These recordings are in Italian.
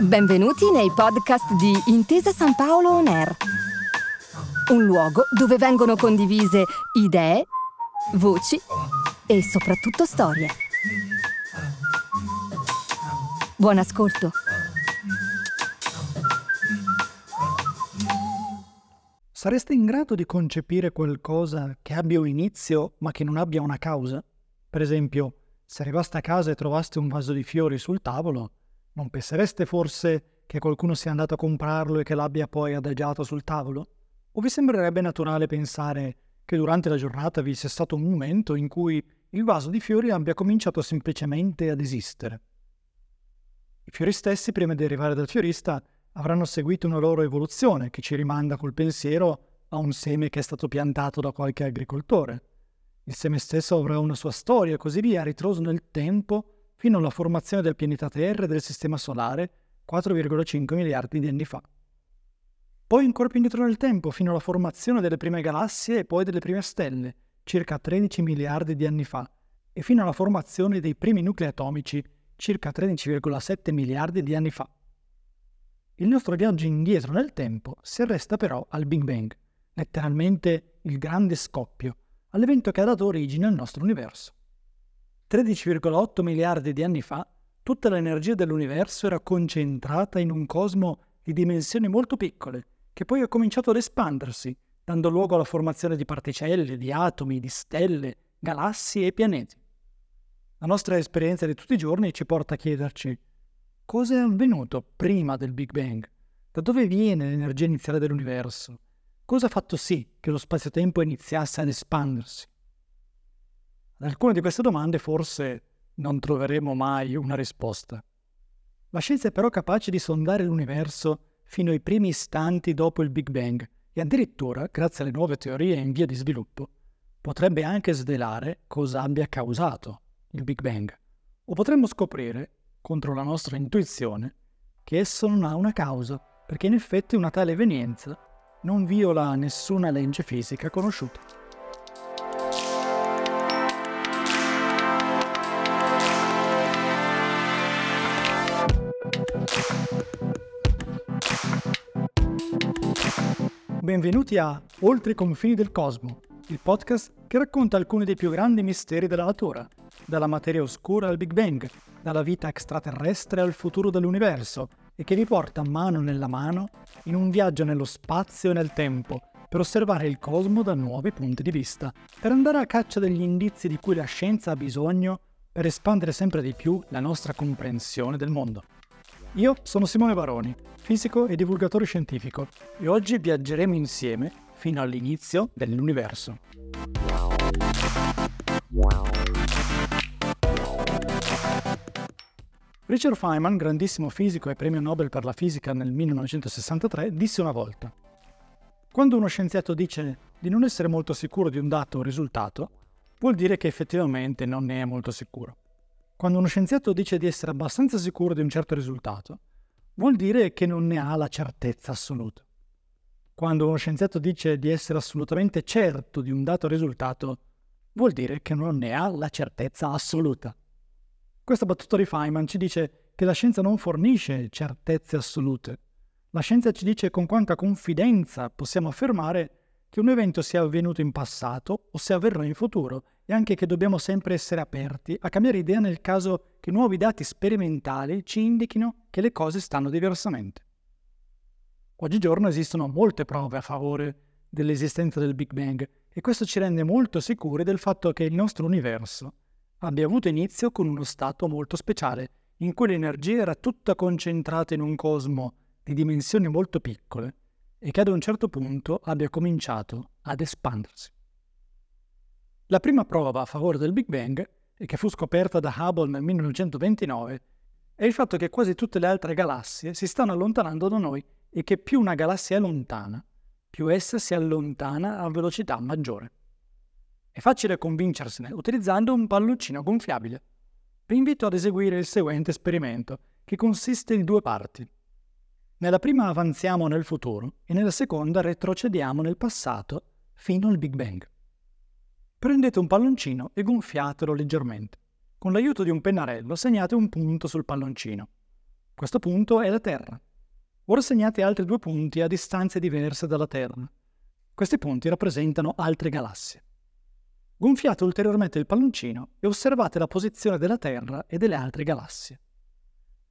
Benvenuti nei podcast di Intesa San Paolo On Air, un luogo dove vengono condivise idee, voci e soprattutto storie. Buon ascolto. Sareste in grado di concepire qualcosa che abbia un inizio ma che non abbia una causa? Per esempio, se arrivaste a casa e trovaste un vaso di fiori sul tavolo, non pensereste forse che qualcuno sia andato a comprarlo e che l'abbia poi adagiato sul tavolo? O vi sembrerebbe naturale pensare che durante la giornata vi sia stato un momento in cui il vaso di fiori abbia cominciato semplicemente ad esistere? I fiori stessi, prima di arrivare dal fiorista, avranno seguito una loro evoluzione che ci rimanda col pensiero a un seme che è stato piantato da qualche agricoltore. Il seme stesso avrà una sua storia e così via, ritroso nel tempo, fino alla formazione del pianeta Terra e del Sistema Solare 4,5 miliardi di anni fa. Poi ancora più indietro nel tempo, fino alla formazione delle prime galassie e poi delle prime stelle, circa 13 miliardi di anni fa, e fino alla formazione dei primi nuclei atomici, circa 13,7 miliardi di anni fa. Il nostro viaggio indietro nel tempo si arresta però al Big Bang, letteralmente il grande scoppio, all'evento che ha dato origine al nostro universo. 13,8 miliardi di anni fa, tutta l'energia dell'universo era concentrata in un cosmo di dimensioni molto piccole, che poi ha cominciato ad espandersi, dando luogo alla formazione di particelle, di atomi, di stelle, galassie e pianeti. La nostra esperienza di tutti i giorni ci porta a chiederci cosa è avvenuto prima del Big Bang? Da dove viene l'energia iniziale dell'universo? Cosa ha fatto sì che lo spazio-tempo iniziasse ad espandersi? Ad alcune di queste domande forse non troveremo mai una risposta. La scienza è però capace di sondare l'universo fino ai primi istanti dopo il Big Bang e addirittura, grazie alle nuove teorie in via di sviluppo, potrebbe anche svelare cosa abbia causato il Big Bang. O potremmo scoprire contro la nostra intuizione che esso non ha una causa, perché in effetti una tale evenienza non viola nessuna legge fisica conosciuta. Benvenuti a Oltre i confini del cosmo, il podcast che racconta alcuni dei più grandi misteri della natura, dalla materia oscura al Big Bang, dalla vita extraterrestre al futuro dell'universo e che vi porta mano nella mano in un viaggio nello spazio e nel tempo per osservare il cosmo da nuovi punti di vista, per andare a caccia degli indizi di cui la scienza ha bisogno per espandere sempre di più la nostra comprensione del mondo. Io sono Simone Baroni, fisico e divulgatore scientifico, e oggi viaggeremo insieme fino all'inizio dell'universo. Richard Feynman, grandissimo fisico e premio Nobel per la fisica nel 1963, disse una volta Quando uno scienziato dice di non essere molto sicuro di un dato o risultato, vuol dire che effettivamente non ne è molto sicuro. Quando uno scienziato dice di essere abbastanza sicuro di un certo risultato, vuol dire che non ne ha la certezza assoluta. Quando uno scienziato dice di essere assolutamente certo di un dato risultato, vuol dire che non ne ha la certezza assoluta. Questa battuta di Feynman ci dice che la scienza non fornisce certezze assolute. La scienza ci dice con quanta confidenza possiamo affermare che un evento sia avvenuto in passato o se avverrà in futuro e anche che dobbiamo sempre essere aperti a cambiare idea nel caso che nuovi dati sperimentali ci indichino che le cose stanno diversamente. Oggigiorno esistono molte prove a favore dell'esistenza del Big Bang e questo ci rende molto sicuri del fatto che il nostro universo abbia avuto inizio con uno stato molto speciale, in cui l'energia era tutta concentrata in un cosmo di dimensioni molto piccole e che ad un certo punto abbia cominciato ad espandersi. La prima prova a favore del Big Bang, e che fu scoperta da Hubble nel 1929, è il fatto che quasi tutte le altre galassie si stanno allontanando da noi e che più una galassia è lontana, più essa si allontana a velocità maggiore. È facile convincersene utilizzando un palloncino gonfiabile. Vi invito ad eseguire il seguente esperimento, che consiste in due parti. Nella prima avanziamo nel futuro e nella seconda retrocediamo nel passato fino al Big Bang. Prendete un palloncino e gonfiatelo leggermente. Con l'aiuto di un pennarello segnate un punto sul palloncino. Questo punto è la Terra. Ora segnate altri due punti a distanze diverse dalla Terra. Questi punti rappresentano altre galassie. Gonfiate ulteriormente il palloncino e osservate la posizione della Terra e delle altre galassie.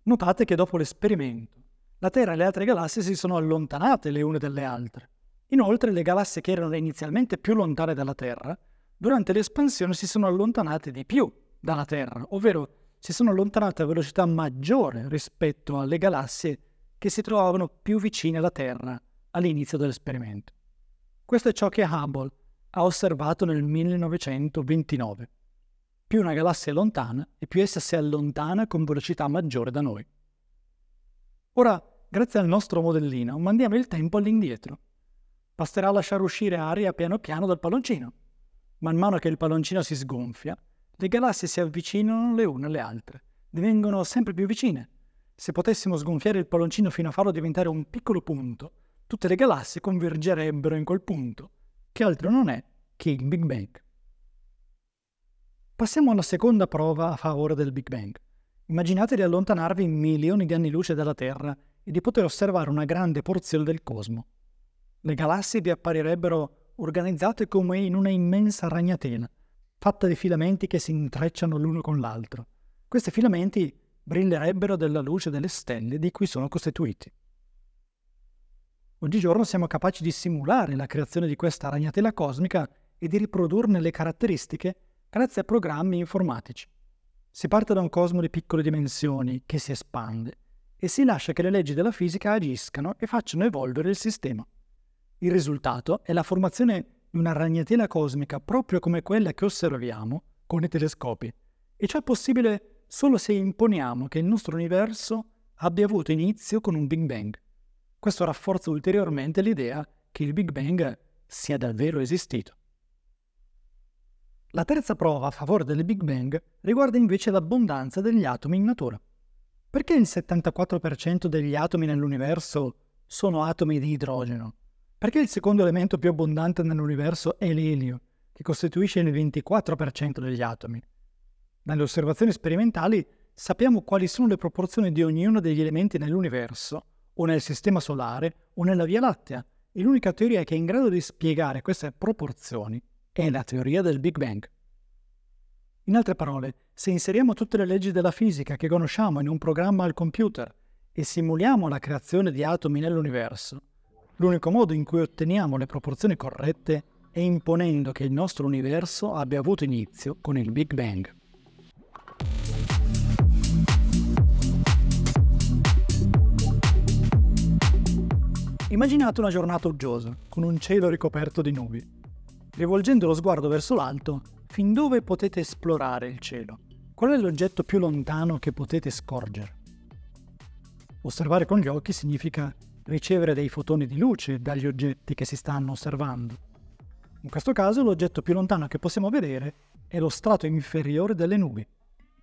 Notate che dopo l'esperimento, la Terra e le altre galassie si sono allontanate le une dalle altre. Inoltre le galassie che erano inizialmente più lontane dalla Terra, durante l'espansione si sono allontanate di più dalla Terra, ovvero si sono allontanate a velocità maggiore rispetto alle galassie che si trovavano più vicine alla Terra all'inizio dell'esperimento. Questo è ciò che Hubble ha osservato nel 1929. Più una galassia è lontana e più essa si allontana con velocità maggiore da noi. Ora, grazie al nostro modellino, mandiamo il tempo all'indietro. Basterà lasciare uscire aria piano piano dal palloncino. Man mano che il palloncino si sgonfia, le galassie si avvicinano le une alle altre, divengono sempre più vicine. Se potessimo sgonfiare il palloncino fino a farlo diventare un piccolo punto, tutte le galassie convergerebbero in quel punto, che altro non è che il Big Bang. Passiamo alla seconda prova a favore del Big Bang. Immaginate di allontanarvi milioni di anni luce dalla Terra e di poter osservare una grande porzione del cosmo. Le galassie vi apparirebbero organizzate come in una immensa ragnatela, fatta di filamenti che si intrecciano l'uno con l'altro. Questi filamenti brillerebbero della luce delle stelle di cui sono costituiti. Oggigiorno siamo capaci di simulare la creazione di questa ragnatela cosmica e di riprodurne le caratteristiche grazie a programmi informatici. Si parte da un cosmo di piccole dimensioni che si espande e si lascia che le leggi della fisica agiscano e facciano evolvere il sistema. Il risultato è la formazione di una ragnatela cosmica proprio come quella che osserviamo con i telescopi. E ciò è possibile solo se imponiamo che il nostro universo abbia avuto inizio con un Big Bang. Questo rafforza ulteriormente l'idea che il Big Bang sia davvero esistito. La terza prova a favore del Big Bang riguarda invece l'abbondanza degli atomi in natura. Perché il 74% degli atomi nell'universo sono atomi di idrogeno? Perché il secondo elemento più abbondante nell'universo è l'elio, che costituisce il 24% degli atomi? Dalle osservazioni sperimentali sappiamo quali sono le proporzioni di ognuno degli elementi nell'universo, o nel Sistema Solare, o nella Via Lattea, e l'unica teoria che è in grado di spiegare queste proporzioni è la teoria del Big Bang. In altre parole, se inseriamo tutte le leggi della fisica che conosciamo in un programma al computer e simuliamo la creazione di atomi nell'universo, l'unico modo in cui otteniamo le proporzioni corrette è imponendo che il nostro universo abbia avuto inizio con il Big Bang. Immaginate una giornata uggiosa, con un cielo ricoperto di nubi. Rivolgendo lo sguardo verso l'alto, fin dove potete esplorare il cielo? Qual è l'oggetto più lontano che potete scorgere? Osservare con gli occhi significa ricevere dei fotoni di luce dagli oggetti che si stanno osservando. In questo caso l'oggetto più lontano che possiamo vedere è lo strato inferiore delle nubi.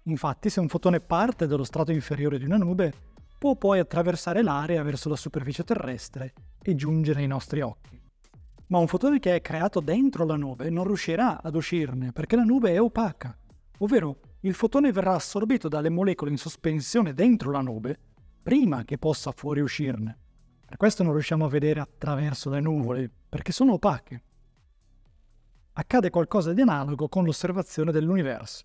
Infatti se un fotone parte dallo strato inferiore di una nube, può poi attraversare l'area verso la superficie terrestre e giungere ai nostri occhi ma un fotone che è creato dentro la nube non riuscirà ad uscirne perché la nube è opaca, ovvero il fotone verrà assorbito dalle molecole in sospensione dentro la nube prima che possa fuoriuscirne. Per questo non riusciamo a vedere attraverso le nuvole, perché sono opache. Accade qualcosa di analogo con l'osservazione dell'universo.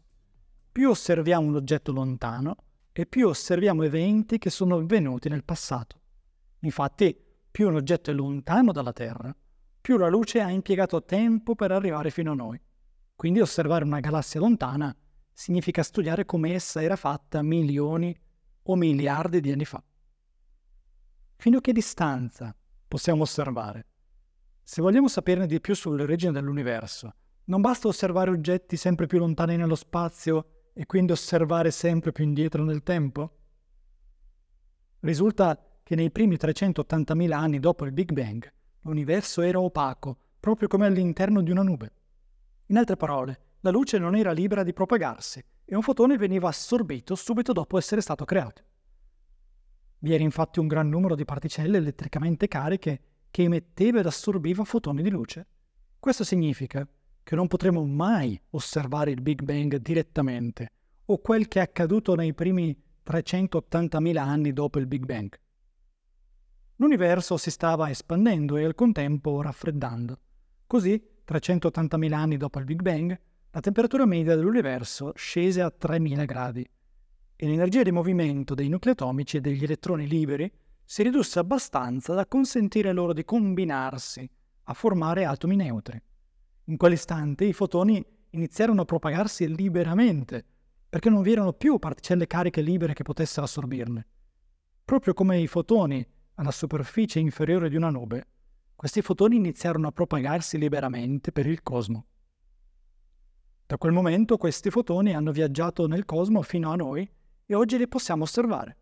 Più osserviamo un oggetto lontano e più osserviamo eventi che sono avvenuti nel passato. Infatti, più un oggetto è lontano dalla Terra, più la luce ha impiegato tempo per arrivare fino a noi. Quindi osservare una galassia lontana significa studiare come essa era fatta milioni o miliardi di anni fa. Fino a che distanza possiamo osservare? Se vogliamo saperne di più sulle origini dell'universo, non basta osservare oggetti sempre più lontani nello spazio e quindi osservare sempre più indietro nel tempo? Risulta che nei primi 380.000 anni dopo il Big Bang L'universo era opaco, proprio come all'interno di una nube. In altre parole, la luce non era libera di propagarsi e un fotone veniva assorbito subito dopo essere stato creato. Vi era infatti un gran numero di particelle elettricamente cariche che emetteva ed assorbiva fotoni di luce. Questo significa che non potremo mai osservare il Big Bang direttamente, o quel che è accaduto nei primi 380.000 anni dopo il Big Bang. L'universo si stava espandendo e al contempo raffreddando. Così, 380.000 anni dopo il Big Bang, la temperatura media dell'universo scese a 3.000 gradi e l'energia di movimento dei nuclei atomici e degli elettroni liberi si ridusse abbastanza da consentire loro di combinarsi a formare atomi neutri. In quell'istante i fotoni iniziarono a propagarsi liberamente, perché non vi erano più particelle cariche libere che potessero assorbirle. Proprio come i fotoni alla superficie inferiore di una nube, questi fotoni iniziarono a propagarsi liberamente per il cosmo. Da quel momento questi fotoni hanno viaggiato nel cosmo fino a noi e oggi li possiamo osservare.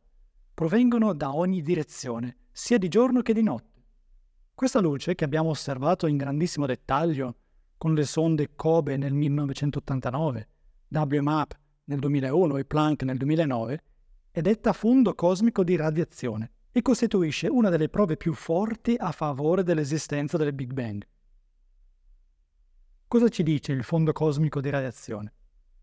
Provengono da ogni direzione, sia di giorno che di notte. Questa luce, che abbiamo osservato in grandissimo dettaglio con le sonde COBE nel 1989, WMAP nel 2001 e Planck nel 2009, è detta fondo cosmico di radiazione e costituisce una delle prove più forti a favore dell'esistenza del Big Bang. Cosa ci dice il fondo cosmico di radiazione?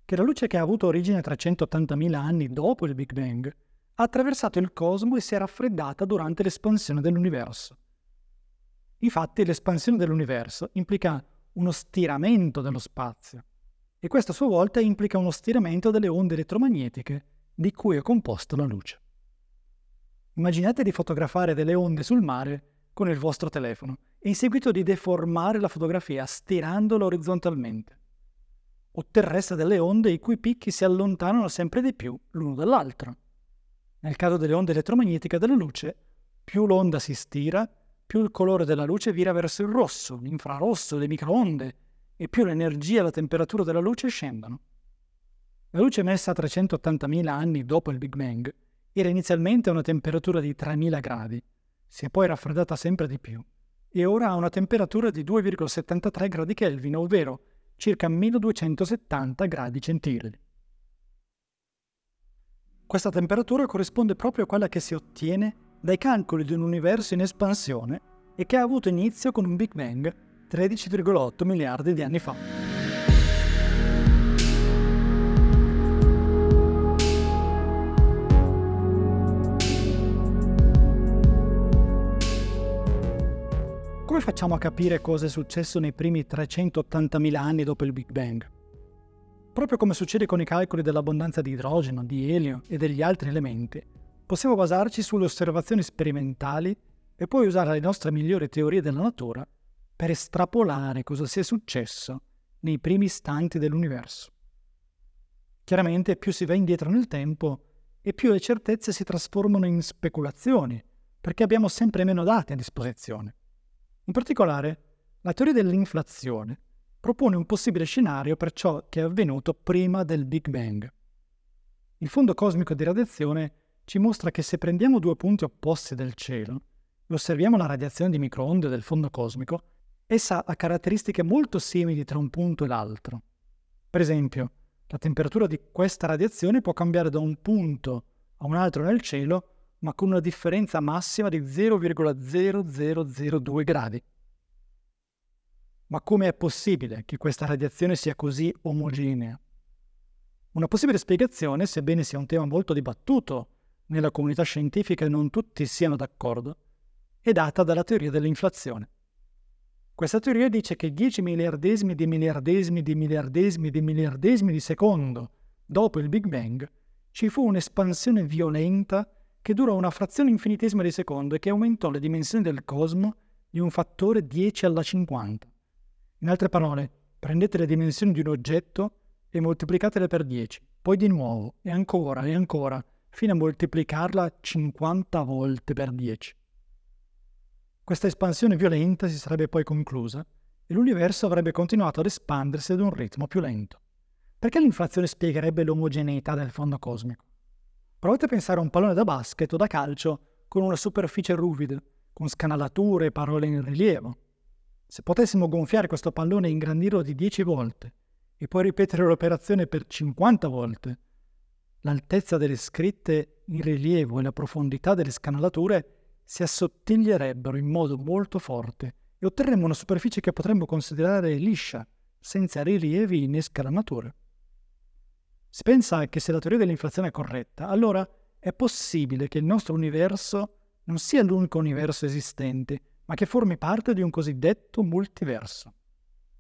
Che la luce che ha avuto origine 380.000 anni dopo il Big Bang ha attraversato il cosmo e si è raffreddata durante l'espansione dell'universo. Infatti l'espansione dell'universo implica uno stiramento dello spazio e questo a sua volta implica uno stiramento delle onde elettromagnetiche di cui è composta la luce. Immaginate di fotografare delle onde sul mare con il vostro telefono e in seguito di deformare la fotografia stirandolo orizzontalmente. Otterreste delle onde i cui picchi si allontanano sempre di più l'uno dall'altro. Nel caso delle onde elettromagnetiche della luce, più l'onda si stira, più il colore della luce vira verso il rosso, l'infrarosso, le microonde, e più l'energia e la temperatura della luce scendono. La luce emessa 380.000 anni dopo il Big Bang era inizialmente a una temperatura di 3000 gradi, si è poi raffreddata sempre di più e ora ha una temperatura di 2,73 gradi Kelvin, ovvero circa 1270 gradi centigradi. Questa temperatura corrisponde proprio a quella che si ottiene dai calcoli di un universo in espansione e che ha avuto inizio con un Big Bang 13,8 miliardi di anni fa. Come facciamo a capire cosa è successo nei primi 380.000 anni dopo il Big Bang? Proprio come succede con i calcoli dell'abbondanza di idrogeno, di elio e degli altri elementi, possiamo basarci sulle osservazioni sperimentali e poi usare le nostre migliori teorie della natura per estrapolare cosa sia successo nei primi istanti dell'universo. Chiaramente più si va indietro nel tempo e più le certezze si trasformano in speculazioni, perché abbiamo sempre meno dati a disposizione. In particolare, la teoria dell'inflazione propone un possibile scenario per ciò che è avvenuto prima del Big Bang. Il fondo cosmico di radiazione ci mostra che se prendiamo due punti opposti del cielo e osserviamo la radiazione di microonde del fondo cosmico, essa ha caratteristiche molto simili tra un punto e l'altro. Per esempio, la temperatura di questa radiazione può cambiare da un punto a un altro nel cielo ma con una differenza massima di 0,0002 gradi. Ma come è possibile che questa radiazione sia così omogenea? Una possibile spiegazione, sebbene sia un tema molto dibattuto nella comunità scientifica non tutti siano d'accordo, è data dalla teoria dell'inflazione. Questa teoria dice che 10 miliardesimi di miliardesimi di miliardesimi di miliardesimi di secondo dopo il Big Bang ci fu un'espansione violenta che durò una frazione infinitesima di secondo e che aumentò le dimensioni del cosmo di un fattore 10 alla 50. In altre parole, prendete le dimensioni di un oggetto e moltiplicatele per 10, poi di nuovo, e ancora, e ancora, fino a moltiplicarla 50 volte per 10. Questa espansione violenta si sarebbe poi conclusa e l'universo avrebbe continuato ad espandersi ad un ritmo più lento. Perché l'inflazione spiegherebbe l'omogeneità del fondo cosmico? Provate a pensare a un pallone da basket o da calcio con una superficie ruvida, con scanalature e parole in rilievo. Se potessimo gonfiare questo pallone e ingrandirlo di 10 volte e poi ripetere l'operazione per 50 volte, l'altezza delle scritte in rilievo e la profondità delle scanalature si assottiglierebbero in modo molto forte e otterremmo una superficie che potremmo considerare liscia, senza rilievi né scanalature. Si pensa che se la teoria dell'inflazione è corretta, allora è possibile che il nostro universo non sia l'unico universo esistente, ma che formi parte di un cosiddetto multiverso.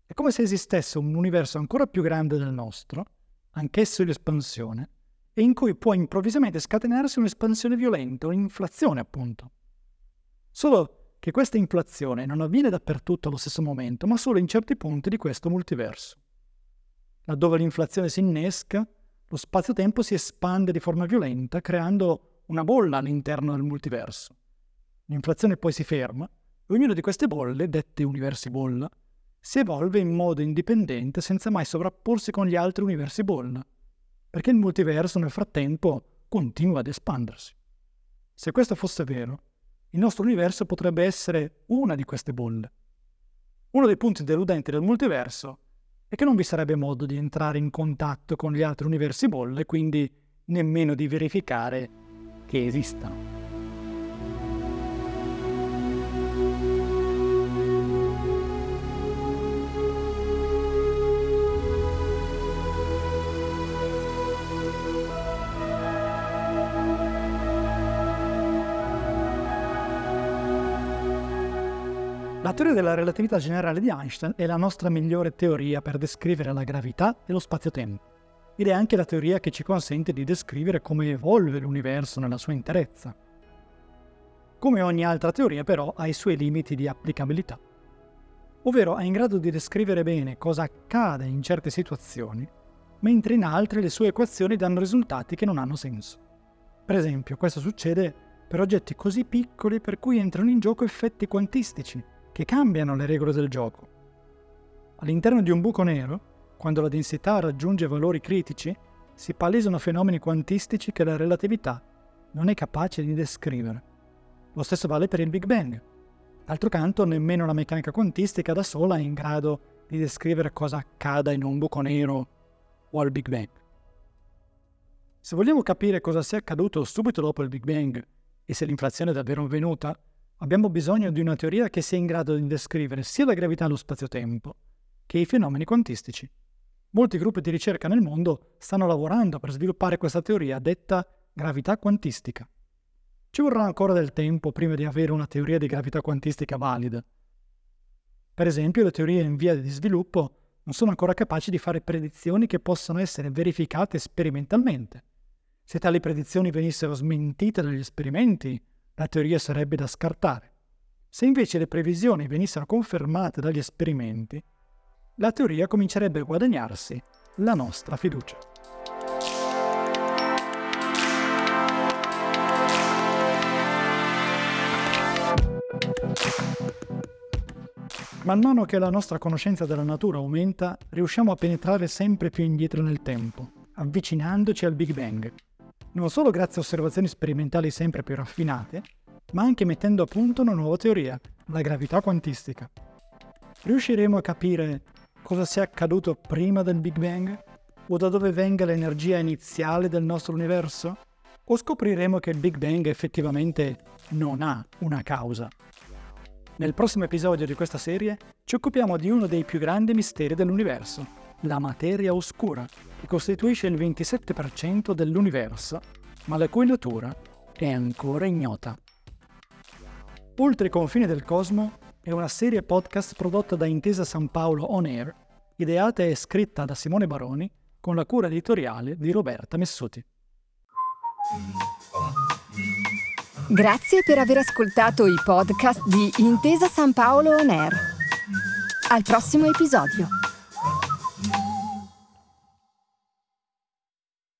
È come se esistesse un universo ancora più grande del nostro, anch'esso in espansione, e in cui può improvvisamente scatenarsi un'espansione violenta, un'inflazione appunto. Solo che questa inflazione non avviene dappertutto allo stesso momento, ma solo in certi punti di questo multiverso. Laddove l'inflazione si innesca, lo spazio-tempo si espande di forma violenta, creando una bolla all'interno del multiverso. L'inflazione poi si ferma e ognuna di queste bolle, dette universi bolla, si evolve in modo indipendente senza mai sovrapporsi con gli altri universi bolla, perché il multiverso nel frattempo continua ad espandersi. Se questo fosse vero, il nostro universo potrebbe essere una di queste bolle. Uno dei punti deludenti del multiverso è che non vi sarebbe modo di entrare in contatto con gli altri universi bolle quindi nemmeno di verificare che esistano. La teoria della relatività generale di Einstein è la nostra migliore teoria per descrivere la gravità e lo spazio-tempo. Ed è anche la teoria che ci consente di descrivere come evolve l'universo nella sua interezza. Come ogni altra teoria però ha i suoi limiti di applicabilità. Ovvero è in grado di descrivere bene cosa accade in certe situazioni, mentre in altre le sue equazioni danno risultati che non hanno senso. Per esempio, questo succede per oggetti così piccoli per cui entrano in gioco effetti quantistici, che cambiano le regole del gioco. All'interno di un buco nero, quando la densità raggiunge valori critici, si palesano fenomeni quantistici che la relatività non è capace di descrivere. Lo stesso vale per il Big Bang. D'altro canto, nemmeno la meccanica quantistica da sola è in grado di descrivere cosa accada in un buco nero o al Big Bang. Se vogliamo capire cosa sia accaduto subito dopo il Big Bang e se l'inflazione è davvero avvenuta, abbiamo bisogno di una teoria che sia in grado di descrivere sia la gravità allo spazio-tempo che i fenomeni quantistici. Molti gruppi di ricerca nel mondo stanno lavorando per sviluppare questa teoria detta gravità quantistica. Ci vorrà ancora del tempo prima di avere una teoria di gravità quantistica valida. Per esempio, le teorie in via di sviluppo non sono ancora capaci di fare predizioni che possano essere verificate sperimentalmente. Se tali predizioni venissero smentite dagli esperimenti, la teoria sarebbe da scartare. Se invece le previsioni venissero confermate dagli esperimenti, la teoria comincerebbe a guadagnarsi la nostra fiducia. Man mano che la nostra conoscenza della natura aumenta, riusciamo a penetrare sempre più indietro nel tempo, avvicinandoci al Big Bang, non solo grazie a osservazioni sperimentali sempre più raffinate, ma anche mettendo a punto una nuova teoria, la gravità quantistica. Riusciremo a capire cosa sia accaduto prima del Big Bang? O da dove venga l'energia iniziale del nostro universo? O scopriremo che il Big Bang effettivamente non ha una causa? Nel prossimo episodio di questa serie ci occupiamo di uno dei più grandi misteri dell'universo, la materia oscura, che costituisce il 27% dell'universo, ma la cui natura è ancora ignota. Oltre i confini del cosmo è una serie podcast prodotta da Intesa San Paolo On Air, ideata e scritta da Simone Baroni, con la cura editoriale di Roberta Messuti. Grazie per aver ascoltato i podcast di Intesa San Paolo On Air. Al prossimo episodio.